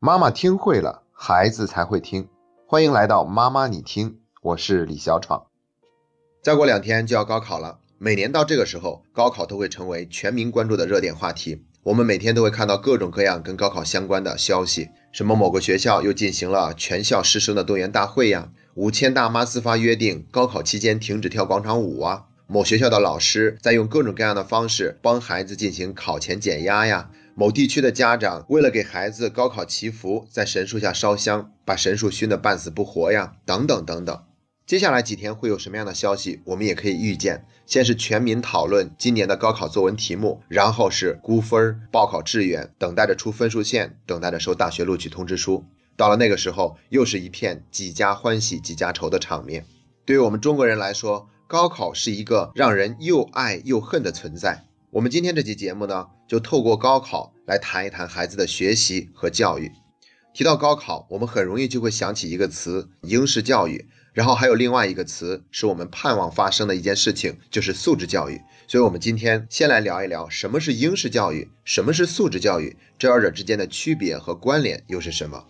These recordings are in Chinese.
妈妈听会了，孩子才会听。欢迎来到妈妈你听，我是李小闯。再过两天就要高考了，每年到这个时候，高考都会成为全民关注的热点话题。我们每天都会看到各种各样跟高考相关的消息，什么某个学校又进行了全校师生的动员大会呀，五千大妈自发约定高考期间停止跳广场舞啊，某学校的老师在用各种各样的方式帮孩子进行考前减压呀。某地区的家长为了给孩子高考祈福，在神树下烧香，把神树熏得半死不活呀，等等等等。接下来几天会有什么样的消息，我们也可以预见。先是全民讨论今年的高考作文题目，然后是估分、报考志愿，等待着出分数线，等待着收大学录取通知书。到了那个时候，又是一片几家欢喜几家愁的场面。对于我们中国人来说，高考是一个让人又爱又恨的存在。我们今天这期节目呢，就透过高考来谈一谈孩子的学习和教育。提到高考，我们很容易就会想起一个词——应试教育，然后还有另外一个词，是我们盼望发生的一件事情，就是素质教育。所以，我们今天先来聊一聊什么是应试教育，什么是素质教育，这二者之间的区别和关联又是什么？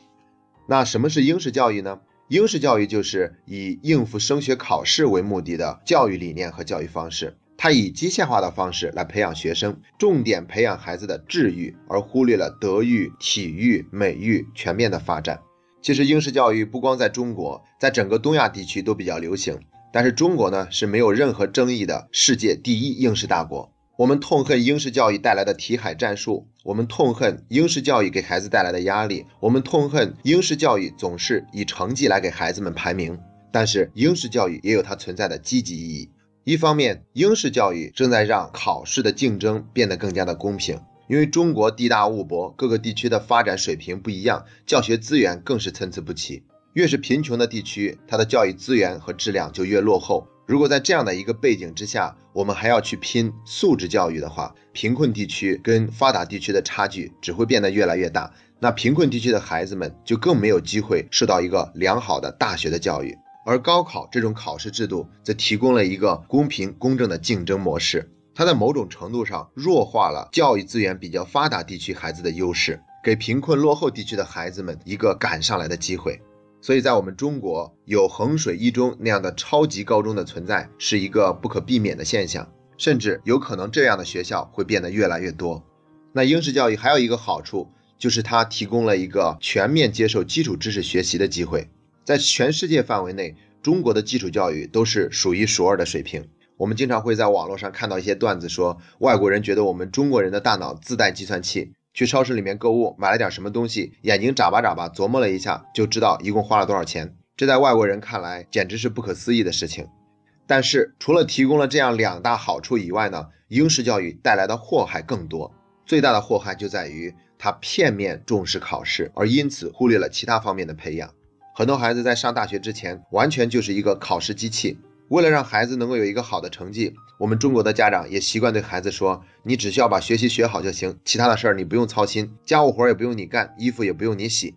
那什么是应试教育呢？应试教育就是以应付升学考试为目的的教育理念和教育方式。它以机械化的方式来培养学生，重点培养孩子的智育，而忽略了德育、体育、美育全面的发展。其实应试教育不光在中国，在整个东亚地区都比较流行。但是中国呢是没有任何争议的世界第一应试大国。我们痛恨应试教育带来的题海战术，我们痛恨应试教育给孩子带来的压力，我们痛恨应试教育总是以成绩来给孩子们排名。但是应试教育也有它存在的积极意义。一方面，英式教育正在让考试的竞争变得更加的公平，因为中国地大物博，各个地区的发展水平不一样，教学资源更是参差不齐。越是贫穷的地区，它的教育资源和质量就越落后。如果在这样的一个背景之下，我们还要去拼素质教育的话，贫困地区跟发达地区的差距只会变得越来越大。那贫困地区的孩子们就更没有机会受到一个良好的大学的教育。而高考这种考试制度则提供了一个公平公正的竞争模式，它在某种程度上弱化了教育资源比较发达地区孩子的优势，给贫困落后地区的孩子们一个赶上来的机会。所以在我们中国，有衡水一中那样的超级高中的存在是一个不可避免的现象，甚至有可能这样的学校会变得越来越多。那应试教育还有一个好处，就是它提供了一个全面接受基础知识学习的机会。在全世界范围内，中国的基础教育都是数一数二的水平。我们经常会在网络上看到一些段子，说外国人觉得我们中国人的大脑自带计算器，去超市里面购物买了点什么东西，眼睛眨巴眨巴琢磨了一下，就知道一共花了多少钱。这在外国人看来简直是不可思议的事情。但是除了提供了这样两大好处以外呢，英式教育带来的祸害更多。最大的祸害就在于它片面重视考试，而因此忽略了其他方面的培养。很多孩子在上大学之前，完全就是一个考试机器。为了让孩子能够有一个好的成绩，我们中国的家长也习惯对孩子说：“你只需要把学习学好就行，其他的事儿你不用操心，家务活也不用你干，衣服也不用你洗。”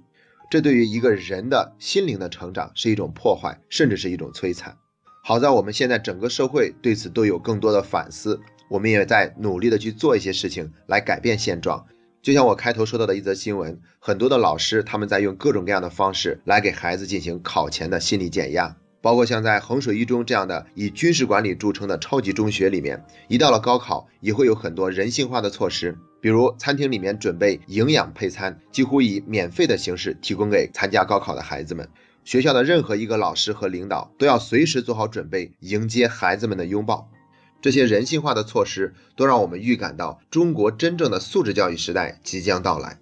这对于一个人的心灵的成长是一种破坏，甚至是一种摧残。好在我们现在整个社会对此都有更多的反思，我们也在努力的去做一些事情来改变现状。就像我开头说到的一则新闻，很多的老师他们在用各种各样的方式来给孩子进行考前的心理减压，包括像在衡水一中这样的以军事管理著称的超级中学里面，一到了高考也会有很多人性化的措施，比如餐厅里面准备营养配餐，几乎以免费的形式提供给参加高考的孩子们。学校的任何一个老师和领导都要随时做好准备，迎接孩子们的拥抱。这些人性化的措施都让我们预感到中国真正的素质教育时代即将到来。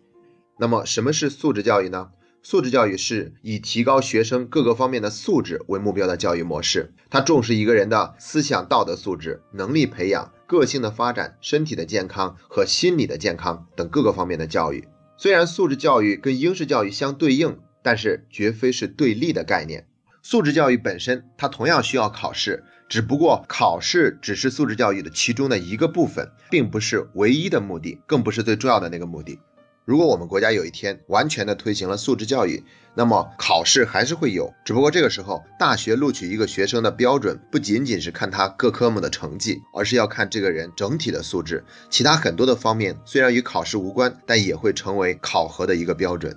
那么，什么是素质教育呢？素质教育是以提高学生各个方面的素质为目标的教育模式，它重视一个人的思想道德素质、能力培养、个性的发展、身体的健康和心理的健康等各个方面的教育。虽然素质教育跟应试教育相对应，但是绝非是对立的概念。素质教育本身，它同样需要考试。只不过考试只是素质教育的其中的一个部分，并不是唯一的目的，更不是最重要的那个目的。如果我们国家有一天完全的推行了素质教育，那么考试还是会有，只不过这个时候大学录取一个学生的标准不仅仅是看他各科目的成绩，而是要看这个人整体的素质。其他很多的方面虽然与考试无关，但也会成为考核的一个标准。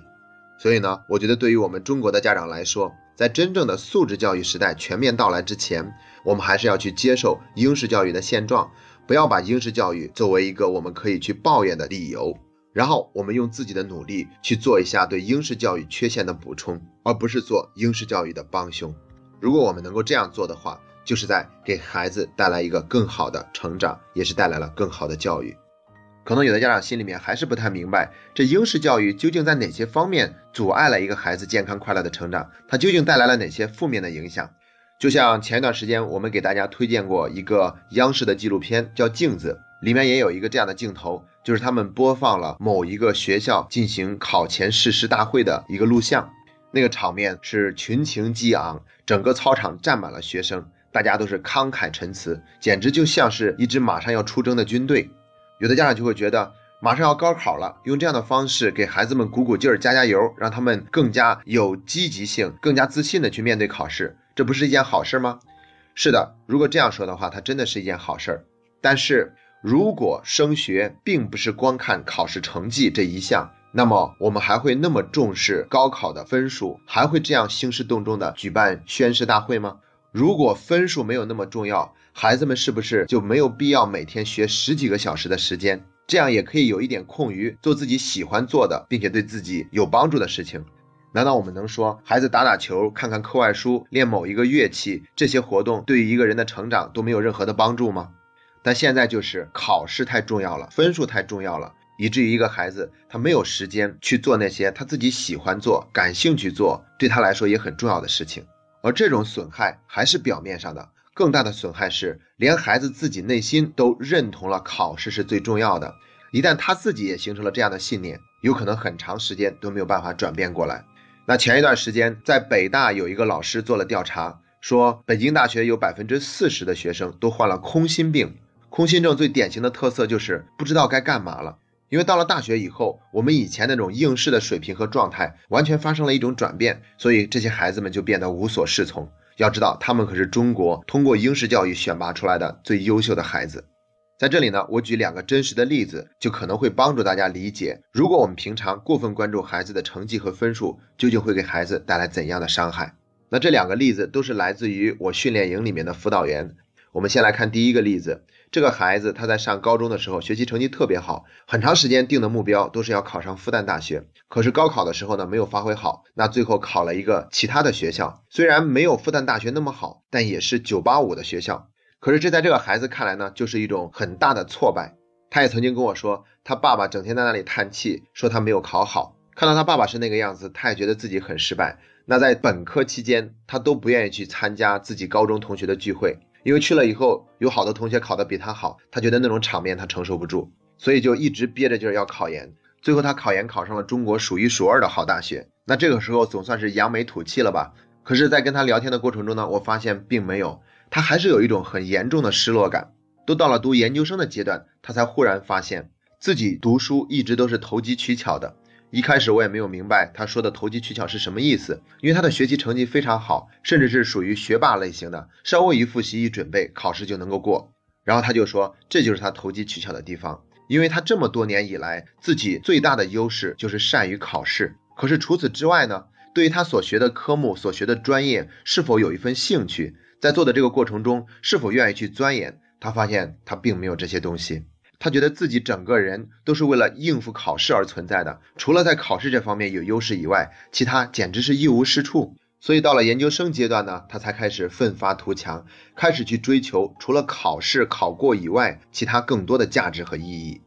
所以呢，我觉得对于我们中国的家长来说，在真正的素质教育时代全面到来之前，我们还是要去接受应试教育的现状，不要把应试教育作为一个我们可以去抱怨的理由。然后我们用自己的努力去做一下对应试教育缺陷的补充，而不是做应试教育的帮凶。如果我们能够这样做的话，就是在给孩子带来一个更好的成长，也是带来了更好的教育。可能有的家长心里面还是不太明白，这英式教育究竟在哪些方面阻碍了一个孩子健康快乐的成长？它究竟带来了哪些负面的影响？就像前一段时间我们给大家推荐过一个央视的纪录片，叫《镜子》，里面也有一个这样的镜头，就是他们播放了某一个学校进行考前誓师大会的一个录像，那个场面是群情激昂，整个操场站满了学生，大家都是慷慨陈词，简直就像是一支马上要出征的军队。有的家长就会觉得，马上要高考了，用这样的方式给孩子们鼓鼓劲儿、加加油，让他们更加有积极性、更加自信的去面对考试，这不是一件好事吗？是的，如果这样说的话，它真的是一件好事儿。但是如果升学并不是光看考试成绩这一项，那么我们还会那么重视高考的分数，还会这样兴师动众的举办宣誓大会吗？如果分数没有那么重要，孩子们是不是就没有必要每天学十几个小时的时间？这样也可以有一点空余做自己喜欢做的，并且对自己有帮助的事情。难道我们能说孩子打打球、看看课外书、练某一个乐器这些活动对于一个人的成长都没有任何的帮助吗？但现在就是考试太重要了，分数太重要了，以至于一个孩子他没有时间去做那些他自己喜欢做、感兴趣做、对他来说也很重要的事情。而这种损害还是表面上的。更大的损害是，连孩子自己内心都认同了考试是最重要的。一旦他自己也形成了这样的信念，有可能很长时间都没有办法转变过来。那前一段时间，在北大有一个老师做了调查，说北京大学有百分之四十的学生都患了空心病。空心症最典型的特色就是不知道该干嘛了。因为到了大学以后，我们以前那种应试的水平和状态完全发生了一种转变，所以这些孩子们就变得无所适从。要知道，他们可是中国通过应试教育选拔出来的最优秀的孩子。在这里呢，我举两个真实的例子，就可能会帮助大家理解，如果我们平常过分关注孩子的成绩和分数，究竟会给孩子带来怎样的伤害。那这两个例子都是来自于我训练营里面的辅导员。我们先来看第一个例子。这个孩子他在上高中的时候学习成绩特别好，很长时间定的目标都是要考上复旦大学。可是高考的时候呢没有发挥好，那最后考了一个其他的学校，虽然没有复旦大学那么好，但也是九八五的学校。可是这在这个孩子看来呢就是一种很大的挫败。他也曾经跟我说，他爸爸整天在那里叹气，说他没有考好。看到他爸爸是那个样子，他也觉得自己很失败。那在本科期间，他都不愿意去参加自己高中同学的聚会。因为去了以后，有好多同学考得比他好，他觉得那种场面他承受不住，所以就一直憋着劲儿要考研。最后他考研考上了中国数一数二的好大学，那这个时候总算是扬眉吐气了吧？可是，在跟他聊天的过程中呢，我发现并没有，他还是有一种很严重的失落感。都到了读研究生的阶段，他才忽然发现自己读书一直都是投机取巧的。一开始我也没有明白他说的投机取巧是什么意思，因为他的学习成绩非常好，甚至是属于学霸类型的，稍微一复习一准备，考试就能够过。然后他就说这就是他投机取巧的地方，因为他这么多年以来自己最大的优势就是善于考试。可是除此之外呢，对于他所学的科目、所学的专业是否有一份兴趣，在做的这个过程中是否愿意去钻研，他发现他并没有这些东西。他觉得自己整个人都是为了应付考试而存在的，除了在考试这方面有优势以外，其他简直是一无是处。所以到了研究生阶段呢，他才开始奋发图强，开始去追求除了考试考过以外，其他更多的价值和意义。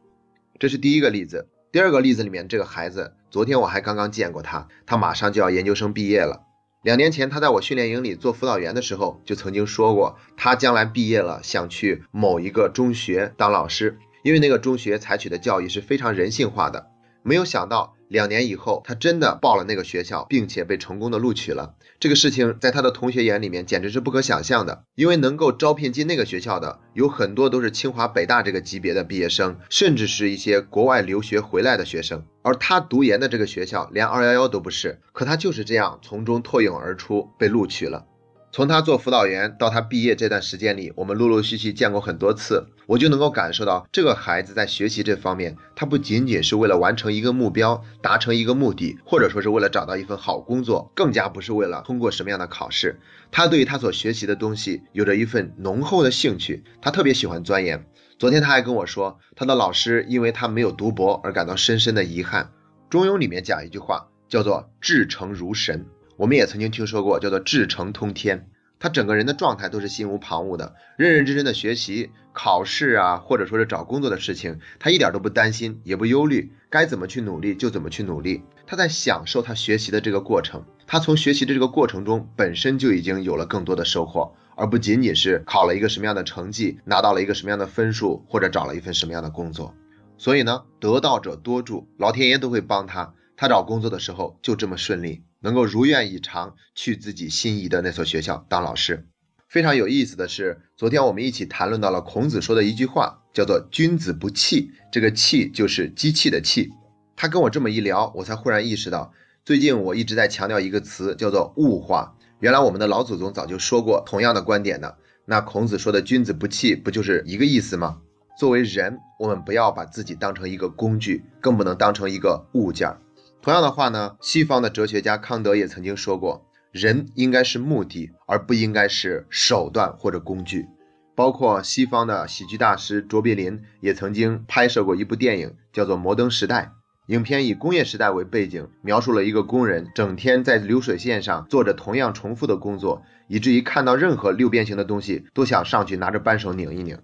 这是第一个例子。第二个例子里面这个孩子，昨天我还刚刚见过他，他马上就要研究生毕业了。两年前他在我训练营里做辅导员的时候，就曾经说过，他将来毕业了想去某一个中学当老师。因为那个中学采取的教育是非常人性化的，没有想到两年以后，他真的报了那个学校，并且被成功的录取了。这个事情在他的同学眼里面简直是不可想象的，因为能够招聘进那个学校的有很多都是清华北大这个级别的毕业生，甚至是一些国外留学回来的学生，而他读研的这个学校连二幺幺都不是，可他就是这样从中脱颖而出被录取了。从他做辅导员到他毕业这段时间里，我们陆陆续续见过很多次，我就能够感受到这个孩子在学习这方面，他不仅仅是为了完成一个目标、达成一个目的，或者说是为了找到一份好工作，更加不是为了通过什么样的考试。他对于他所学习的东西有着一份浓厚的兴趣，他特别喜欢钻研。昨天他还跟我说，他的老师因为他没有读博而感到深深的遗憾。中庸里面讲一句话，叫做“至诚如神”。我们也曾经听说过，叫做志诚通天。他整个人的状态都是心无旁骛的，认认真真的学习、考试啊，或者说是找工作的事情，他一点都不担心，也不忧虑，该怎么去努力就怎么去努力。他在享受他学习的这个过程，他从学习的这个过程中本身就已经有了更多的收获，而不仅仅是考了一个什么样的成绩，拿到了一个什么样的分数，或者找了一份什么样的工作。所以呢，得道者多助，老天爷都会帮他。他找工作的时候就这么顺利。能够如愿以偿去自己心仪的那所学校当老师。非常有意思的是，昨天我们一起谈论到了孔子说的一句话，叫做“君子不器”。这个“器”就是机器的“器”。他跟我这么一聊，我才忽然意识到，最近我一直在强调一个词，叫做物化。原来我们的老祖宗早就说过同样的观点的。那孔子说的“君子不器”，不就是一个意思吗？作为人，我们不要把自己当成一个工具，更不能当成一个物件儿。同样的话呢，西方的哲学家康德也曾经说过，人应该是目的，而不应该是手段或者工具。包括西方的喜剧大师卓别林也曾经拍摄过一部电影，叫做《摩登时代》。影片以工业时代为背景，描述了一个工人整天在流水线上做着同样重复的工作，以至于看到任何六边形的东西都想上去拿着扳手拧一拧。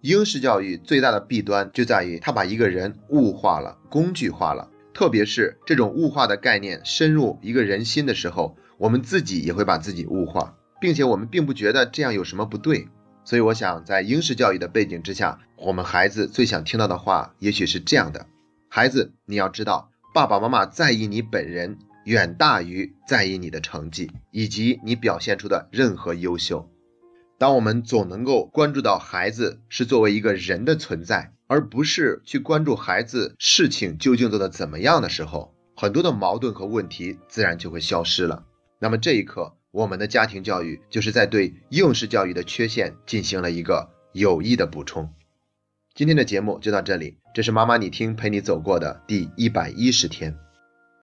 英式教育最大的弊端就在于，它把一个人物化了，工具化了。特别是这种物化的概念深入一个人心的时候，我们自己也会把自己物化，并且我们并不觉得这样有什么不对。所以，我想在英式教育的背景之下，我们孩子最想听到的话，也许是这样的：孩子，你要知道，爸爸妈妈在意你本人，远大于在意你的成绩以及你表现出的任何优秀。当我们总能够关注到孩子是作为一个人的存在。而不是去关注孩子事情究竟做的怎么样的时候，很多的矛盾和问题自然就会消失了。那么这一刻，我们的家庭教育就是在对应试教育的缺陷进行了一个有益的补充。今天的节目就到这里，这是妈妈你听陪你走过的第一百一十天。